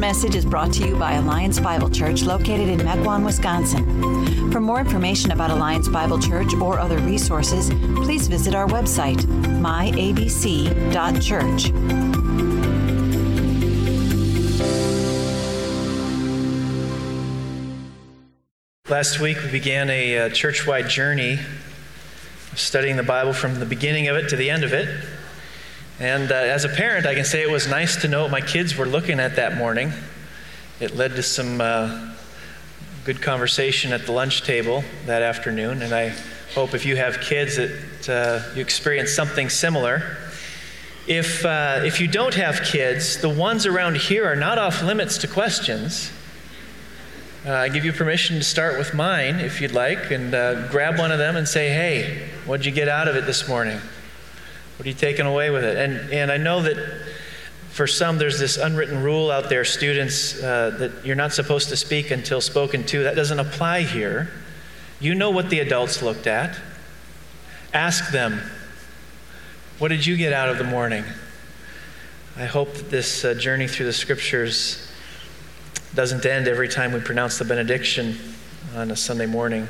message is brought to you by Alliance Bible Church located in Mequon, Wisconsin. For more information about Alliance Bible Church or other resources, please visit our website, myabc.church. Last week, we began a uh, church wide journey studying the Bible from the beginning of it to the end of it. And uh, as a parent, I can say it was nice to know what my kids were looking at that morning. It led to some uh, good conversation at the lunch table that afternoon. And I hope if you have kids that uh, you experience something similar. If, uh, if you don't have kids, the ones around here are not off limits to questions. Uh, I give you permission to start with mine if you'd like, and uh, grab one of them and say, Hey, what'd you get out of it this morning? What are you taking away with it? And, and I know that for some, there's this unwritten rule out there, students, uh, that you're not supposed to speak until spoken to. That doesn't apply here. You know what the adults looked at. Ask them, What did you get out of the morning? I hope that this uh, journey through the scriptures doesn't end every time we pronounce the benediction on a Sunday morning.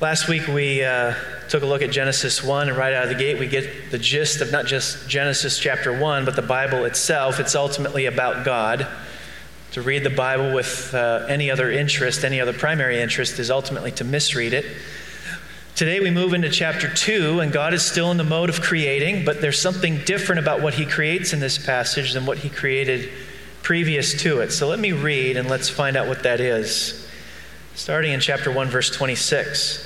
Last week we uh, took a look at Genesis 1, and right out of the gate we get the gist of not just Genesis chapter 1, but the Bible itself. It's ultimately about God. To read the Bible with uh, any other interest, any other primary interest, is ultimately to misread it. Today we move into chapter 2, and God is still in the mode of creating, but there's something different about what He creates in this passage than what He created previous to it. So let me read and let's find out what that is. Starting in chapter 1, verse 26.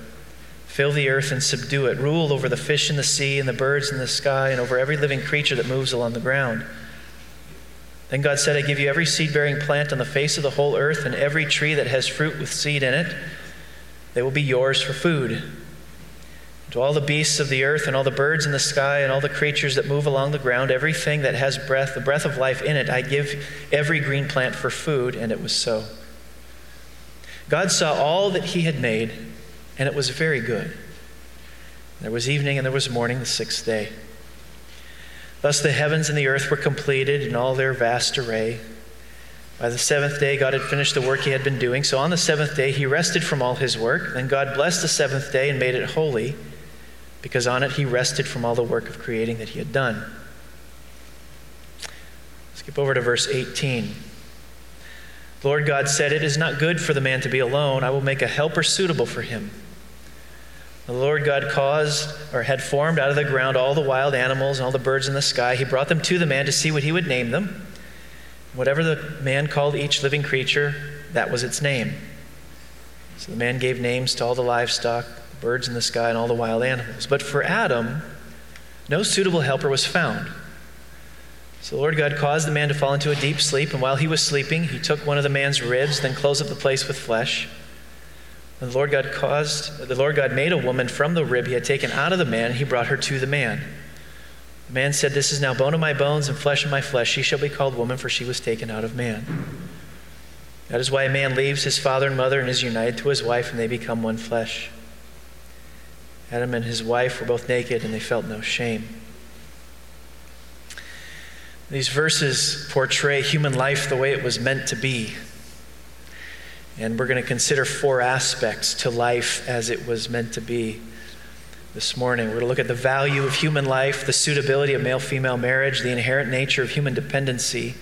Fill the earth and subdue it. Rule over the fish in the sea and the birds in the sky and over every living creature that moves along the ground. Then God said, I give you every seed bearing plant on the face of the whole earth and every tree that has fruit with seed in it. They will be yours for food. To all the beasts of the earth and all the birds in the sky and all the creatures that move along the ground, everything that has breath, the breath of life in it, I give every green plant for food. And it was so. God saw all that he had made and it was very good. There was evening and there was morning the sixth day. Thus the heavens and the earth were completed in all their vast array. By the seventh day, God had finished the work he had been doing. So on the seventh day, he rested from all his work. Then God blessed the seventh day and made it holy, because on it he rested from all the work of creating that he had done. Skip over to verse 18. The Lord God said, It is not good for the man to be alone. I will make a helper suitable for him. The Lord God caused or had formed out of the ground all the wild animals and all the birds in the sky. He brought them to the man to see what he would name them. Whatever the man called each living creature, that was its name. So the man gave names to all the livestock, birds in the sky, and all the wild animals. But for Adam, no suitable helper was found. So the Lord God caused the man to fall into a deep sleep, and while he was sleeping, he took one of the man's ribs, then closed up the place with flesh. And the Lord God caused the Lord God made a woman from the rib he had taken out of the man, and he brought her to the man. The man said, This is now bone of my bones and flesh of my flesh. She shall be called woman, for she was taken out of man. That is why a man leaves his father and mother and is united to his wife, and they become one flesh. Adam and his wife were both naked, and they felt no shame. These verses portray human life the way it was meant to be. And we're going to consider four aspects to life as it was meant to be this morning. We're going to look at the value of human life, the suitability of male female marriage, the inherent nature of human dependency.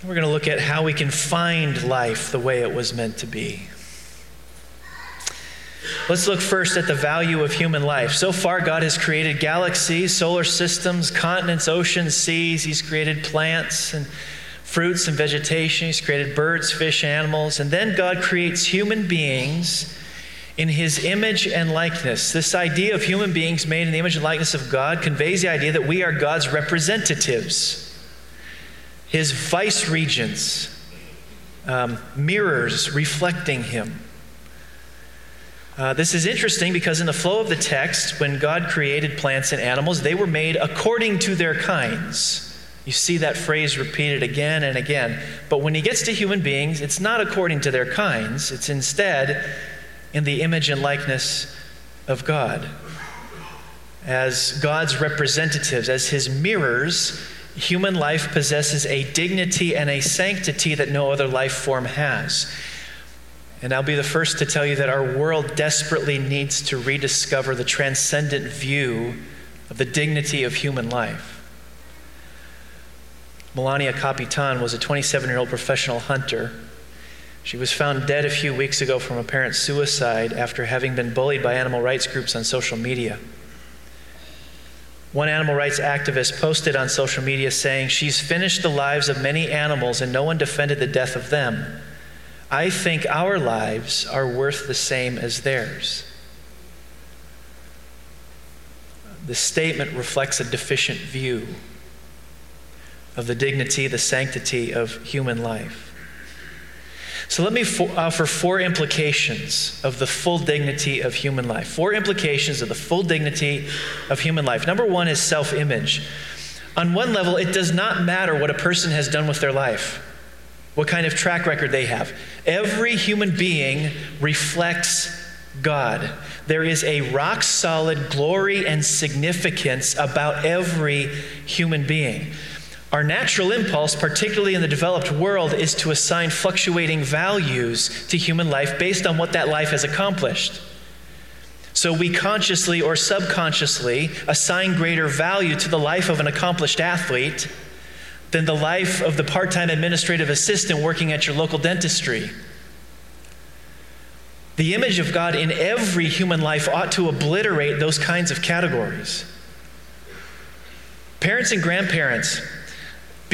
And we're going to look at how we can find life the way it was meant to be. Let's look first at the value of human life. So far, God has created galaxies, solar systems, continents, oceans, seas. He's created plants and fruits and vegetation. He's created birds, fish, animals. And then God creates human beings in his image and likeness. This idea of human beings made in the image and likeness of God conveys the idea that we are God's representatives, his vice regents. um, mirrors reflecting Him. Uh, this is interesting because, in the flow of the text, when God created plants and animals, they were made according to their kinds. You see that phrase repeated again and again. But when he gets to human beings, it's not according to their kinds, it's instead in the image and likeness of God. As God's representatives, as his mirrors, human life possesses a dignity and a sanctity that no other life form has. And I'll be the first to tell you that our world desperately needs to rediscover the transcendent view of the dignity of human life. Melania Capitan was a 27 year old professional hunter. She was found dead a few weeks ago from apparent suicide after having been bullied by animal rights groups on social media. One animal rights activist posted on social media saying, She's finished the lives of many animals and no one defended the death of them. I think our lives are worth the same as theirs. The statement reflects a deficient view of the dignity, the sanctity of human life. So let me fo- offer four implications of the full dignity of human life. Four implications of the full dignity of human life. Number one is self image. On one level, it does not matter what a person has done with their life, what kind of track record they have. Every human being reflects God. There is a rock solid glory and significance about every human being. Our natural impulse, particularly in the developed world, is to assign fluctuating values to human life based on what that life has accomplished. So we consciously or subconsciously assign greater value to the life of an accomplished athlete than the life of the part time administrative assistant working at your local dentistry. The image of God in every human life ought to obliterate those kinds of categories. Parents and grandparents,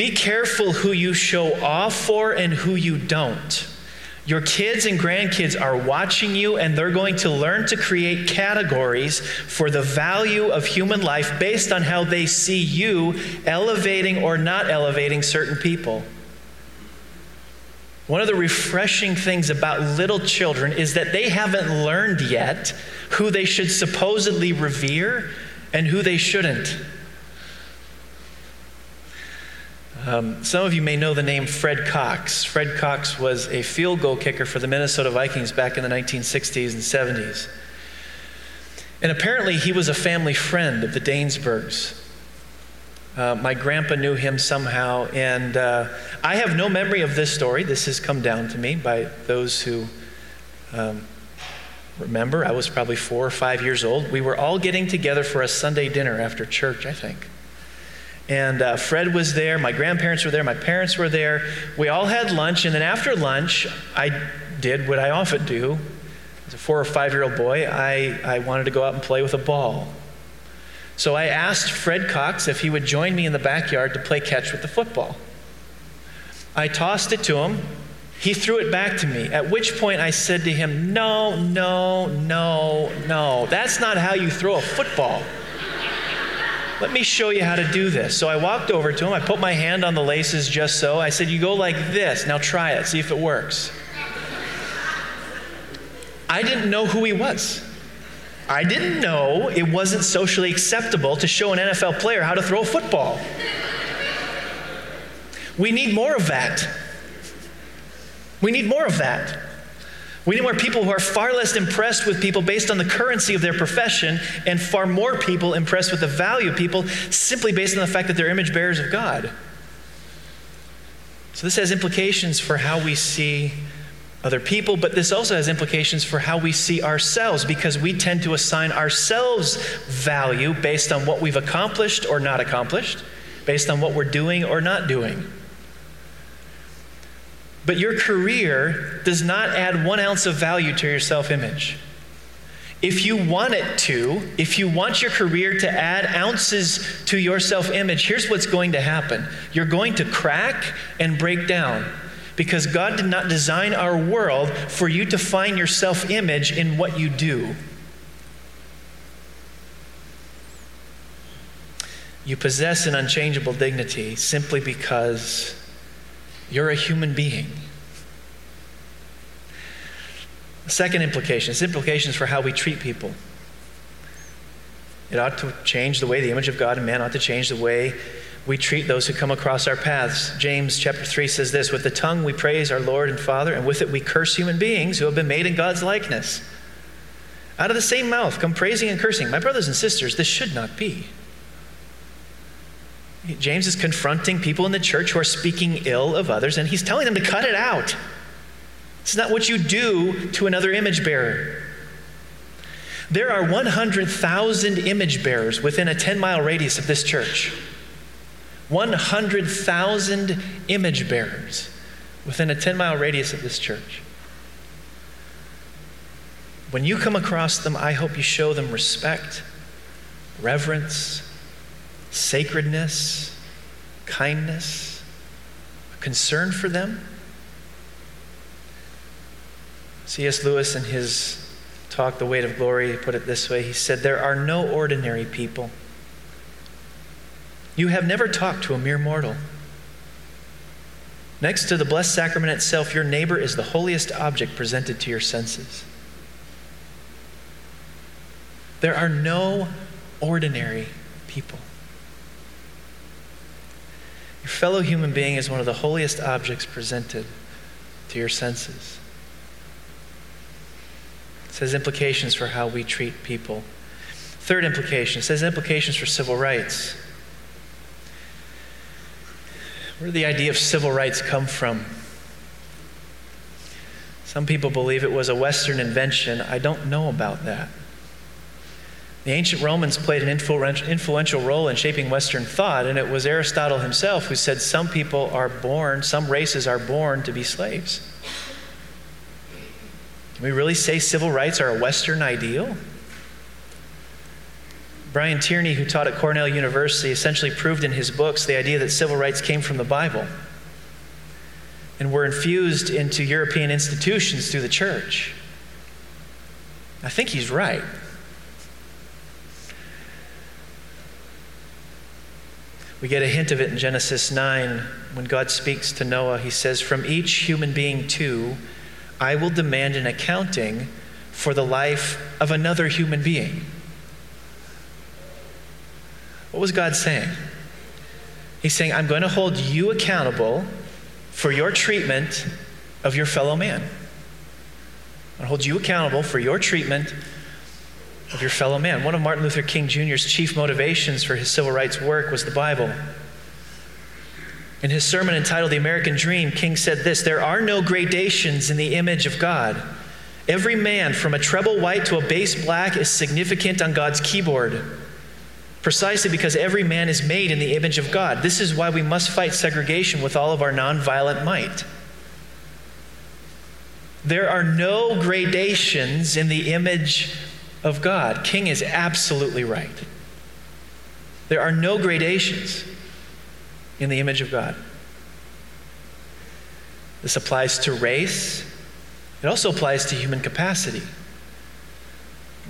be careful who you show off for and who you don't. Your kids and grandkids are watching you, and they're going to learn to create categories for the value of human life based on how they see you elevating or not elevating certain people. One of the refreshing things about little children is that they haven't learned yet who they should supposedly revere and who they shouldn't. Um, some of you may know the name Fred Cox. Fred Cox was a field goal kicker for the Minnesota Vikings back in the 1960s and 70s. And apparently, he was a family friend of the Danesbergs. Uh, my grandpa knew him somehow, and uh, I have no memory of this story. This has come down to me by those who um, remember. I was probably four or five years old. We were all getting together for a Sunday dinner after church, I think. And uh, Fred was there, my grandparents were there, my parents were there. We all had lunch, and then after lunch, I did what I often do. As a four or five year old boy, I, I wanted to go out and play with a ball. So I asked Fred Cox if he would join me in the backyard to play catch with the football. I tossed it to him. He threw it back to me, at which point I said to him, No, no, no, no. That's not how you throw a football. Let me show you how to do this. So I walked over to him. I put my hand on the laces just so. I said, You go like this. Now try it. See if it works. I didn't know who he was. I didn't know it wasn't socially acceptable to show an NFL player how to throw a football. We need more of that. We need more of that. We need more people who are far less impressed with people based on the currency of their profession and far more people impressed with the value of people simply based on the fact that they're image bearers of God. So, this has implications for how we see other people, but this also has implications for how we see ourselves because we tend to assign ourselves value based on what we've accomplished or not accomplished, based on what we're doing or not doing. But your career does not add one ounce of value to your self image. If you want it to, if you want your career to add ounces to your self image, here's what's going to happen you're going to crack and break down because God did not design our world for you to find your self image in what you do. You possess an unchangeable dignity simply because you're a human being. second implication is implications for how we treat people. It ought to change the way the image of God and man ought to change the way we treat those who come across our paths. James chapter 3 says this With the tongue we praise our Lord and Father, and with it we curse human beings who have been made in God's likeness. Out of the same mouth come praising and cursing. My brothers and sisters, this should not be. James is confronting people in the church who are speaking ill of others, and he's telling them to cut it out. It's not what you do to another image bearer. There are 100,000 image bearers within a 10 mile radius of this church. 100,000 image bearers within a 10 mile radius of this church. When you come across them, I hope you show them respect, reverence, sacredness, kindness, concern for them. C.S. Lewis, in his talk, The Weight of Glory, put it this way He said, There are no ordinary people. You have never talked to a mere mortal. Next to the blessed sacrament itself, your neighbor is the holiest object presented to your senses. There are no ordinary people. Your fellow human being is one of the holiest objects presented to your senses. It says implications for how we treat people. Third implication, it says implications for civil rights. Where did the idea of civil rights come from? Some people believe it was a Western invention. I don't know about that. The ancient Romans played an influential role in shaping Western thought, and it was Aristotle himself who said some people are born, some races are born to be slaves. Can we really say civil rights are a Western ideal? Brian Tierney, who taught at Cornell University, essentially proved in his books the idea that civil rights came from the Bible and were infused into European institutions through the church. I think he's right. We get a hint of it in Genesis 9 when God speaks to Noah. He says, From each human being, too, I will demand an accounting for the life of another human being. What was God saying? He's saying, I'm going to hold you accountable for your treatment of your fellow man. i hold you accountable for your treatment of your fellow man. One of Martin Luther King Jr.'s chief motivations for his civil rights work was the Bible. In his sermon entitled The American Dream, King said this There are no gradations in the image of God. Every man, from a treble white to a bass black, is significant on God's keyboard. Precisely because every man is made in the image of God. This is why we must fight segregation with all of our nonviolent might. There are no gradations in the image of God. King is absolutely right. There are no gradations in the image of God. This applies to race, it also applies to human capacity.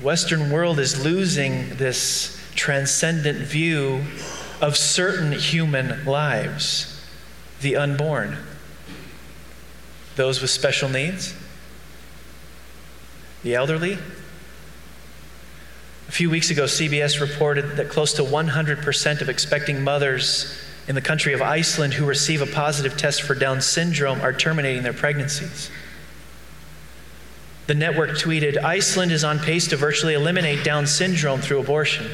Western world is losing this transcendent view of certain human lives, the unborn, those with special needs, the elderly, a few weeks ago, CBS reported that close to 100% of expecting mothers in the country of Iceland who receive a positive test for Down syndrome are terminating their pregnancies. The network tweeted Iceland is on pace to virtually eliminate Down syndrome through abortion.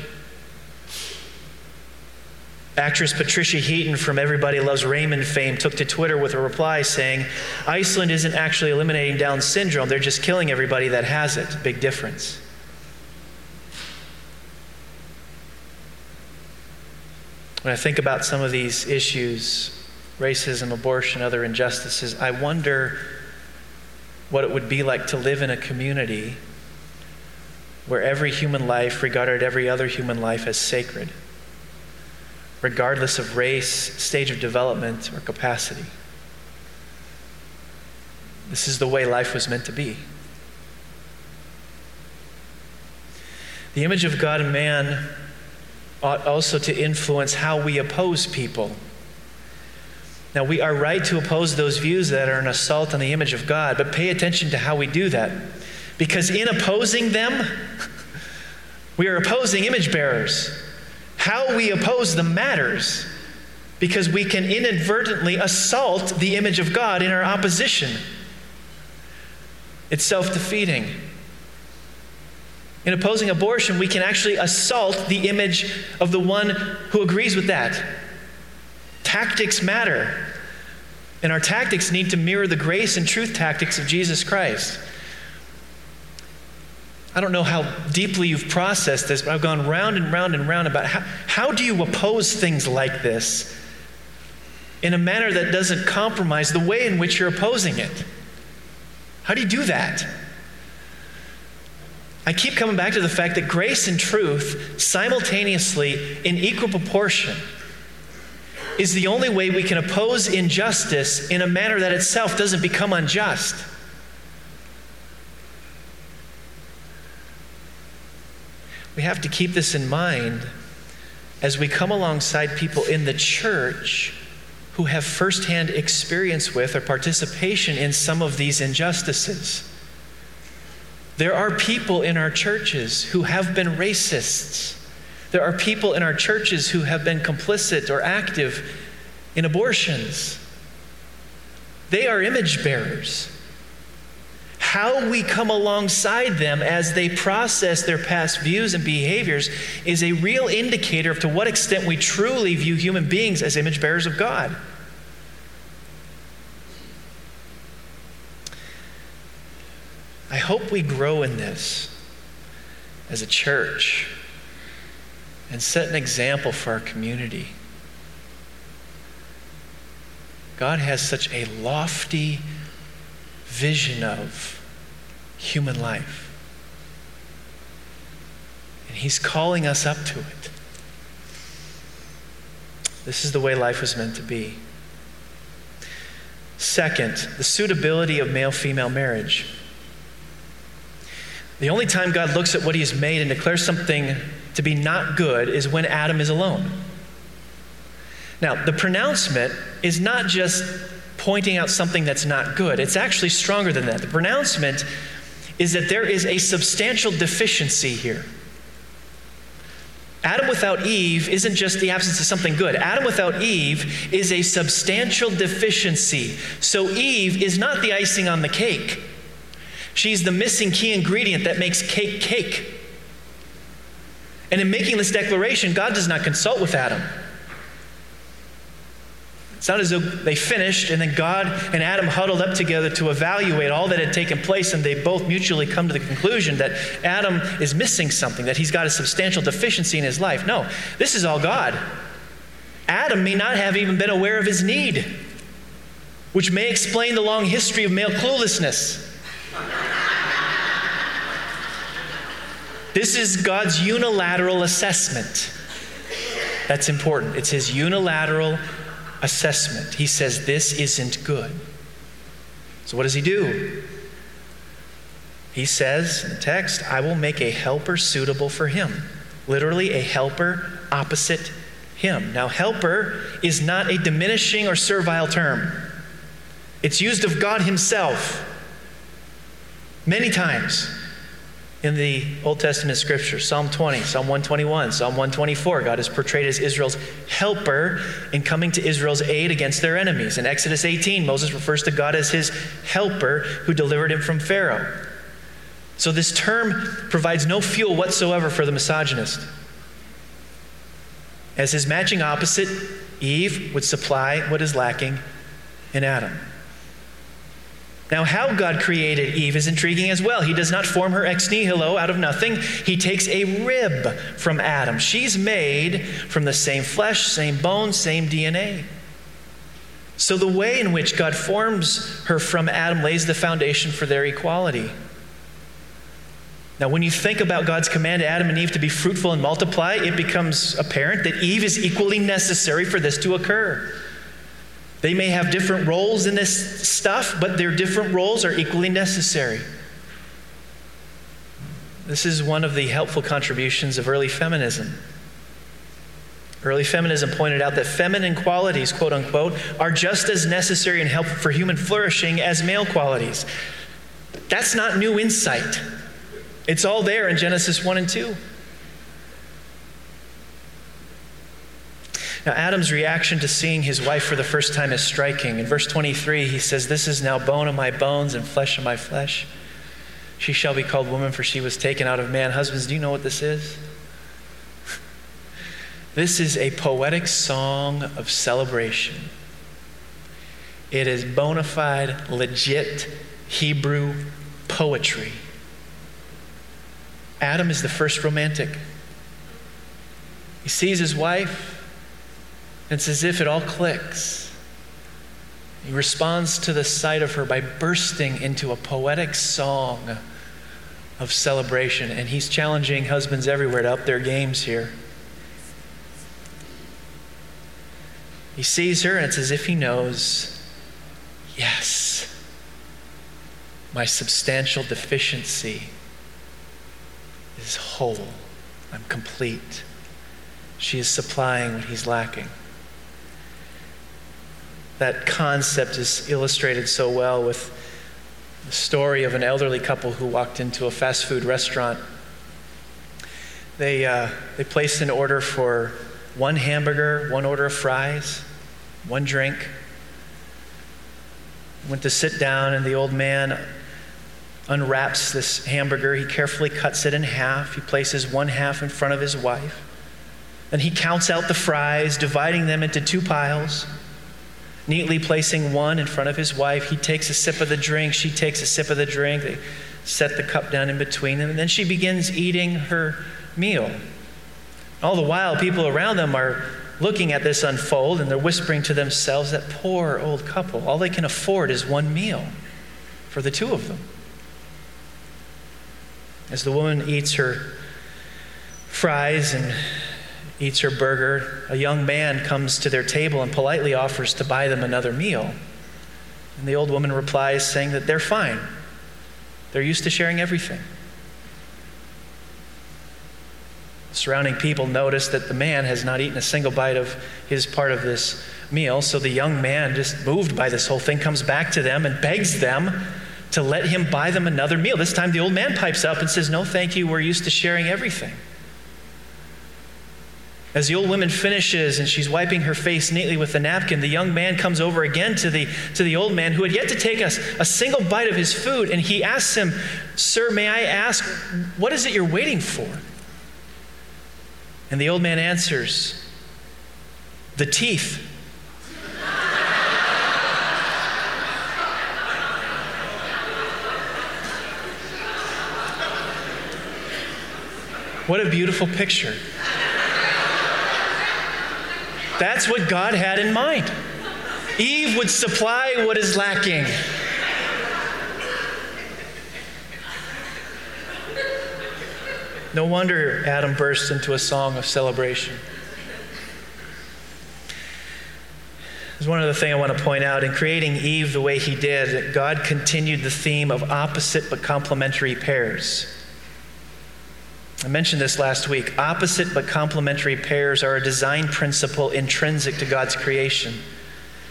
Actress Patricia Heaton from Everybody Loves Raymond fame took to Twitter with a reply saying, Iceland isn't actually eliminating Down syndrome, they're just killing everybody that has it. Big difference. When I think about some of these issues racism, abortion, other injustices I wonder what it would be like to live in a community where every human life regarded every other human life as sacred, regardless of race, stage of development, or capacity. This is the way life was meant to be. The image of God and man ought also to influence how we oppose people. Now, we are right to oppose those views that are an assault on the image of God, but pay attention to how we do that. Because in opposing them, we are opposing image bearers. How we oppose them matters because we can inadvertently assault the image of God in our opposition. It's self defeating. In opposing abortion, we can actually assault the image of the one who agrees with that. Tactics matter. And our tactics need to mirror the grace and truth tactics of Jesus Christ. I don't know how deeply you've processed this, but I've gone round and round and round about how, how do you oppose things like this in a manner that doesn't compromise the way in which you're opposing it? How do you do that? I keep coming back to the fact that grace and truth simultaneously in equal proportion is the only way we can oppose injustice in a manner that itself doesn't become unjust. We have to keep this in mind as we come alongside people in the church who have firsthand experience with or participation in some of these injustices. There are people in our churches who have been racists. There are people in our churches who have been complicit or active in abortions. They are image bearers how we come alongside them as they process their past views and behaviors is a real indicator of to what extent we truly view human beings as image bearers of God. I hope we grow in this as a church and set an example for our community. God has such a lofty vision of human life. And He's calling us up to it. This is the way life was meant to be. Second, the suitability of male female marriage. The only time God looks at what He has made and declares something to be not good is when Adam is alone. Now, the pronouncement is not just pointing out something that's not good, it's actually stronger than that. The pronouncement is that there is a substantial deficiency here. Adam without Eve isn't just the absence of something good. Adam without Eve is a substantial deficiency. So Eve is not the icing on the cake. She's the missing key ingredient that makes cake cake. And in making this declaration, God does not consult with Adam. It's not as though they finished and then God and Adam huddled up together to evaluate all that had taken place, and they both mutually come to the conclusion that Adam is missing something, that he's got a substantial deficiency in his life. No, this is all God. Adam may not have even been aware of his need, which may explain the long history of male cluelessness. This is God's unilateral assessment. That's important. It's his unilateral assessment. He says, This isn't good. So, what does he do? He says in the text, I will make a helper suitable for him. Literally, a helper opposite him. Now, helper is not a diminishing or servile term, it's used of God Himself many times in the Old Testament scripture Psalm 20, Psalm 121, Psalm 124. God is portrayed as Israel's helper in coming to Israel's aid against their enemies. In Exodus 18, Moses refers to God as his helper who delivered him from Pharaoh. So this term provides no fuel whatsoever for the misogynist. As his matching opposite, Eve would supply what is lacking in Adam. Now, how God created Eve is intriguing as well. He does not form her ex nihilo out of nothing. He takes a rib from Adam. She's made from the same flesh, same bones, same DNA. So, the way in which God forms her from Adam lays the foundation for their equality. Now, when you think about God's command to Adam and Eve to be fruitful and multiply, it becomes apparent that Eve is equally necessary for this to occur. They may have different roles in this stuff, but their different roles are equally necessary. This is one of the helpful contributions of early feminism. Early feminism pointed out that feminine qualities, quote unquote, are just as necessary and helpful for human flourishing as male qualities. That's not new insight. It's all there in Genesis 1 and 2. Now, Adam's reaction to seeing his wife for the first time is striking. In verse 23, he says, This is now bone of my bones and flesh of my flesh. She shall be called woman, for she was taken out of man. Husbands, do you know what this is? This is a poetic song of celebration. It is bona fide, legit Hebrew poetry. Adam is the first romantic. He sees his wife, it's as if it all clicks. He responds to the sight of her by bursting into a poetic song of celebration. And he's challenging husbands everywhere to up their games here. He sees her, and it's as if he knows yes, my substantial deficiency is whole. I'm complete. She is supplying what he's lacking that concept is illustrated so well with the story of an elderly couple who walked into a fast food restaurant. They, uh, they placed an order for one hamburger, one order of fries, one drink. Went to sit down, and the old man unwraps this hamburger. He carefully cuts it in half. He places one half in front of his wife. Then he counts out the fries, dividing them into two piles neatly placing one in front of his wife. He takes a sip of the drink, she takes a sip of the drink. They set the cup down in between them, and then she begins eating her meal. All the while, people around them are looking at this unfold and they're whispering to themselves, That poor old couple, all they can afford is one meal for the two of them. As the woman eats her fries and eats her burger, a young man comes to their table and politely offers to buy them another meal. And the old woman replies, saying that they're fine. They're used to sharing everything. Surrounding people notice that the man has not eaten a single bite of his part of this meal. So the young man, just moved by this whole thing, comes back to them and begs them to let him buy them another meal. This time the old man pipes up and says, No, thank you. We're used to sharing everything. As the old woman finishes and she's wiping her face neatly with a napkin, the young man comes over again to the, to the old man who had yet to take a, a single bite of his food, and he asks him, Sir, may I ask, what is it you're waiting for? And the old man answers, The teeth. What a beautiful picture. That's what God had in mind. Eve would supply what is lacking. No wonder Adam burst into a song of celebration. There's one other thing I want to point out. In creating Eve the way he did, God continued the theme of opposite but complementary pairs. I mentioned this last week. Opposite but complementary pairs are a design principle intrinsic to God's creation.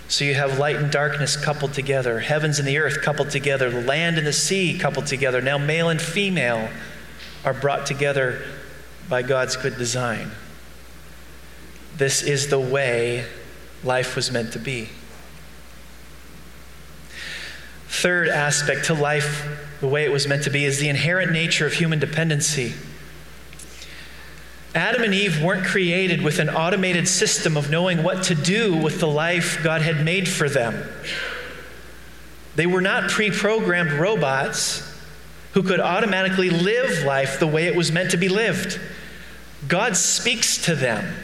So you have light and darkness coupled together, heavens and the earth coupled together, the land and the sea coupled together. Now, male and female are brought together by God's good design. This is the way life was meant to be. Third aspect to life, the way it was meant to be, is the inherent nature of human dependency. Adam and Eve weren't created with an automated system of knowing what to do with the life God had made for them. They were not pre programmed robots who could automatically live life the way it was meant to be lived. God speaks to them,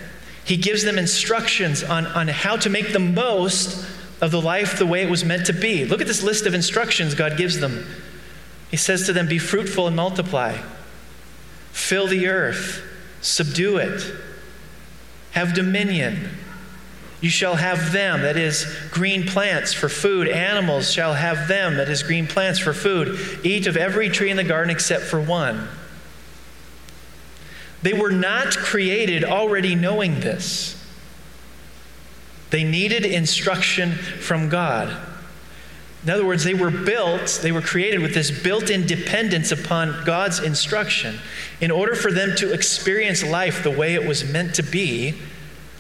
He gives them instructions on, on how to make the most of the life the way it was meant to be. Look at this list of instructions God gives them. He says to them, Be fruitful and multiply, fill the earth subdue it, have dominion. You shall have them, that is, green plants for food. Animals shall have them, that is, green plants for food. Eat of every tree in the garden except for one. They were not created already knowing this. They needed instruction from God. In other words, they were built, they were created with this built in dependence upon God's instruction. In order for them to experience life the way it was meant to be,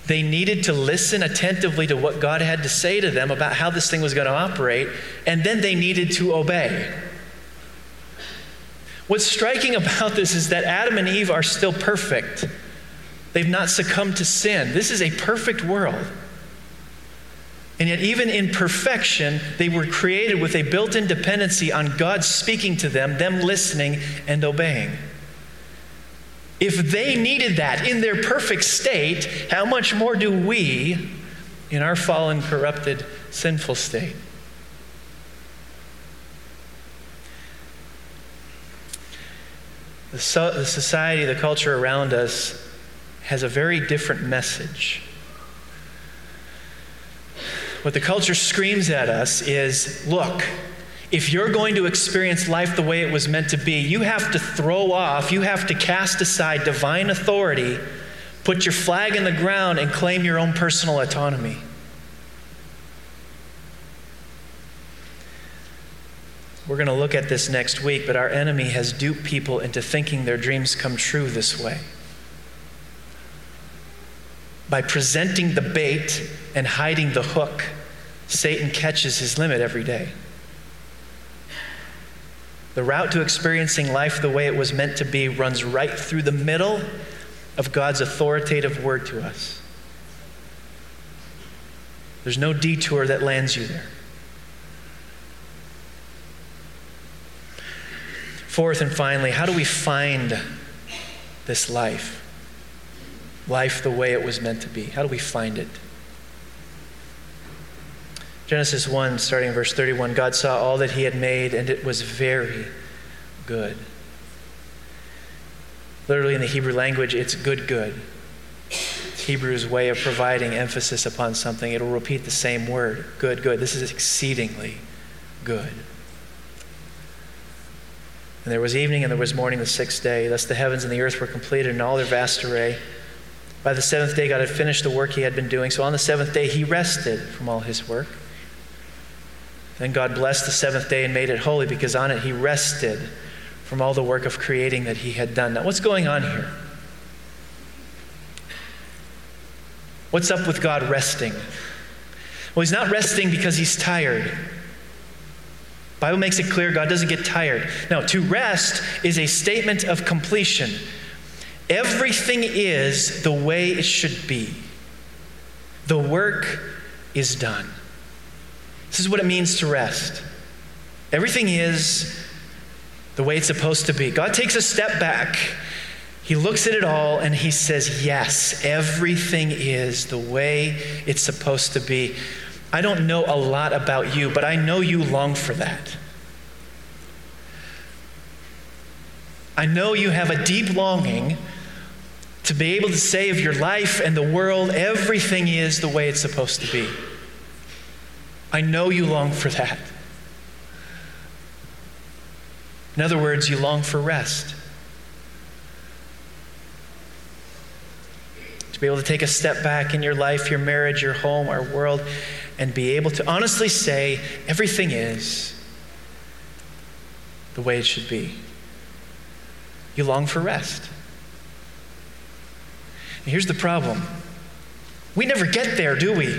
they needed to listen attentively to what God had to say to them about how this thing was going to operate, and then they needed to obey. What's striking about this is that Adam and Eve are still perfect. They've not succumbed to sin. This is a perfect world. And yet, even in perfection, they were created with a built in dependency on God speaking to them, them listening and obeying. If they needed that in their perfect state, how much more do we in our fallen, corrupted, sinful state? The, so, the society, the culture around us has a very different message. What the culture screams at us is look, if you're going to experience life the way it was meant to be, you have to throw off, you have to cast aside divine authority, put your flag in the ground, and claim your own personal autonomy. We're going to look at this next week, but our enemy has duped people into thinking their dreams come true this way by presenting the bait and hiding the hook, Satan catches his limit every day. The route to experiencing life the way it was meant to be runs right through the middle of God's authoritative word to us. There's no detour that lands you there. Fourth and finally, how do we find this life? Life the way it was meant to be? How do we find it? Genesis 1, starting in verse 31 God saw all that he had made, and it was very good. Literally, in the Hebrew language, it's good, good. Hebrew's way of providing emphasis upon something. It'll repeat the same word good, good. This is exceedingly good. And there was evening and there was morning the sixth day. Thus the heavens and the earth were completed in all their vast array. By the seventh day, God had finished the work he had been doing. So on the seventh day, he rested from all his work. Then God blessed the seventh day and made it holy because on it he rested from all the work of creating that he had done. Now, what's going on here? What's up with God resting? Well, he's not resting because he's tired. Bible makes it clear God doesn't get tired. No, to rest is a statement of completion. Everything is the way it should be. The work is done. This is what it means to rest. Everything is the way it's supposed to be. God takes a step back. He looks at it all and he says, Yes, everything is the way it's supposed to be. I don't know a lot about you, but I know you long for that. I know you have a deep longing to be able to say of your life and the world, everything is the way it's supposed to be. I know you long for that. In other words, you long for rest. To be able to take a step back in your life, your marriage, your home, our world, and be able to honestly say, everything is the way it should be. You long for rest. Here's the problem we never get there, do we?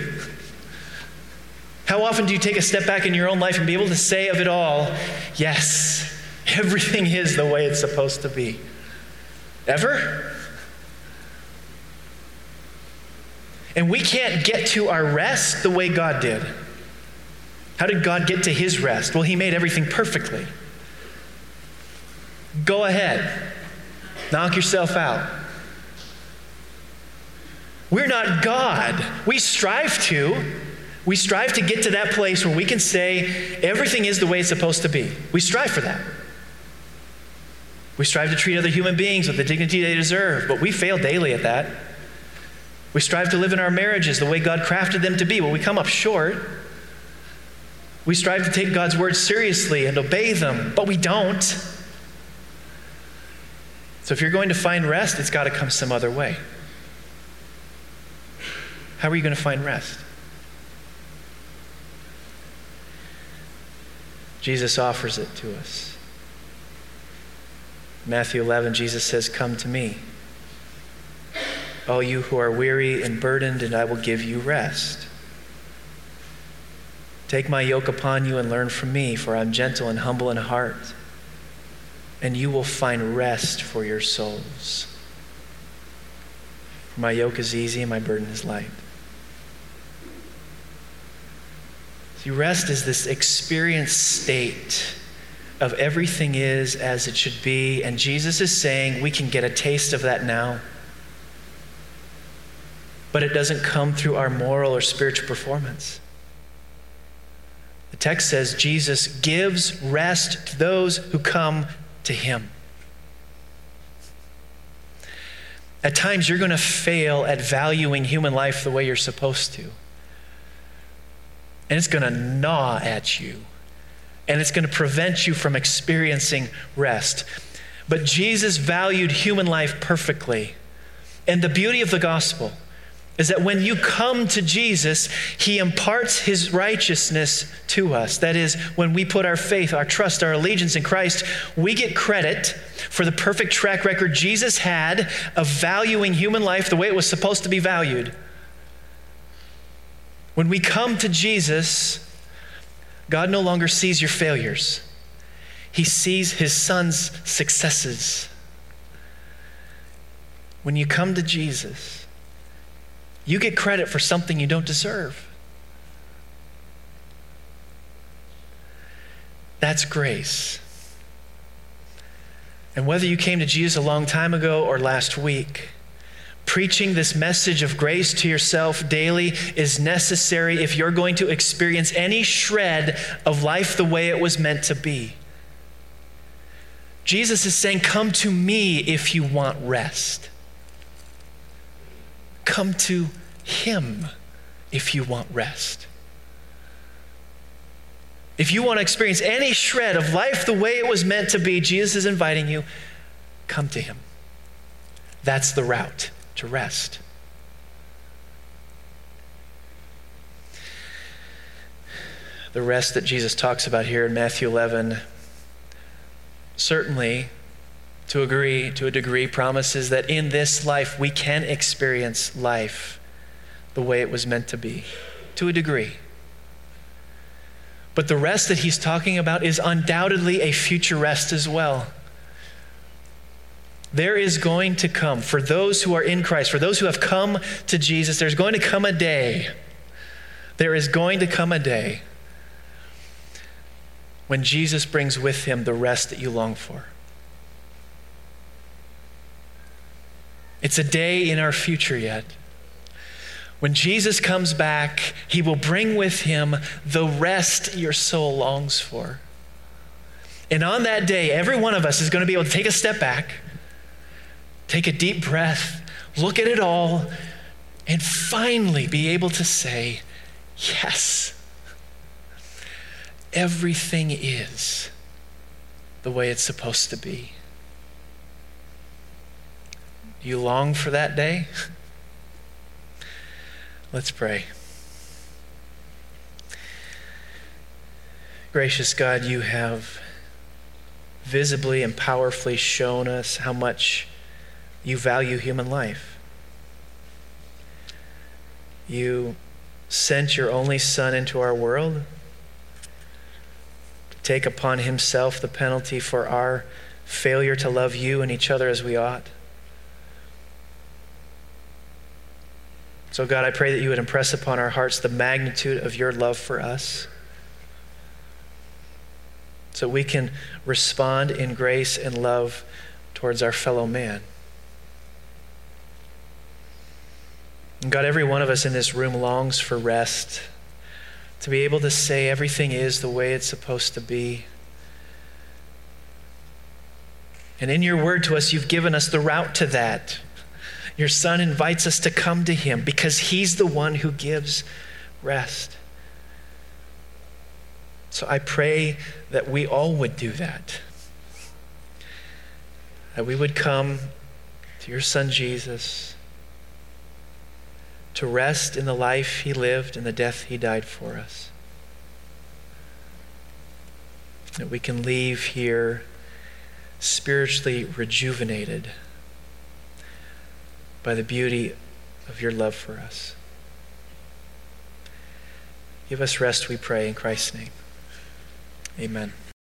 How often do you take a step back in your own life and be able to say of it all, yes, everything is the way it's supposed to be? Ever? And we can't get to our rest the way God did. How did God get to his rest? Well, he made everything perfectly. Go ahead, knock yourself out. We're not God. We strive to. We strive to get to that place where we can say everything is the way it's supposed to be. We strive for that. We strive to treat other human beings with the dignity they deserve, but we fail daily at that. We strive to live in our marriages the way God crafted them to be, but we come up short. We strive to take God's words seriously and obey them, but we don't. So if you're going to find rest, it's got to come some other way. How are you going to find rest? Jesus offers it to us. Matthew 11, Jesus says, Come to me, all you who are weary and burdened, and I will give you rest. Take my yoke upon you and learn from me, for I'm gentle and humble in heart, and you will find rest for your souls. My yoke is easy and my burden is light. See, rest is this experienced state of everything is as it should be, and Jesus is saying we can get a taste of that now. But it doesn't come through our moral or spiritual performance. The text says Jesus gives rest to those who come to him. At times, you're going to fail at valuing human life the way you're supposed to. And it's going to gnaw at you. And it's going to prevent you from experiencing rest. But Jesus valued human life perfectly. And the beauty of the gospel is that when you come to Jesus, he imparts his righteousness to us. That is, when we put our faith, our trust, our allegiance in Christ, we get credit for the perfect track record Jesus had of valuing human life the way it was supposed to be valued. When we come to Jesus, God no longer sees your failures, He sees His Son's successes. When you come to Jesus, you get credit for something you don't deserve. That's grace. And whether you came to Jesus a long time ago or last week, preaching this message of grace to yourself daily is necessary if you're going to experience any shred of life the way it was meant to be. Jesus is saying, Come to me if you want rest. Come to Him if you want rest. If you want to experience any shred of life the way it was meant to be, Jesus is inviting you, come to Him. That's the route to rest. The rest that Jesus talks about here in Matthew 11 certainly to agree to a degree promises that in this life we can experience life the way it was meant to be to a degree but the rest that he's talking about is undoubtedly a future rest as well there is going to come for those who are in Christ for those who have come to Jesus there's going to come a day there is going to come a day when Jesus brings with him the rest that you long for It's a day in our future yet. When Jesus comes back, he will bring with him the rest your soul longs for. And on that day, every one of us is going to be able to take a step back, take a deep breath, look at it all, and finally be able to say, Yes, everything is the way it's supposed to be. You long for that day? Let's pray. Gracious God, you have visibly and powerfully shown us how much you value human life. You sent your only Son into our world to take upon himself the penalty for our failure to love you and each other as we ought. So, God, I pray that you would impress upon our hearts the magnitude of your love for us so we can respond in grace and love towards our fellow man. God, every one of us in this room longs for rest, to be able to say everything is the way it's supposed to be. And in your word to us, you've given us the route to that. Your son invites us to come to him because he's the one who gives rest. So I pray that we all would do that. That we would come to your son Jesus to rest in the life he lived and the death he died for us. that we can leave here spiritually rejuvenated by the beauty of your love for us. Give us rest, we pray, in Christ's name. Amen.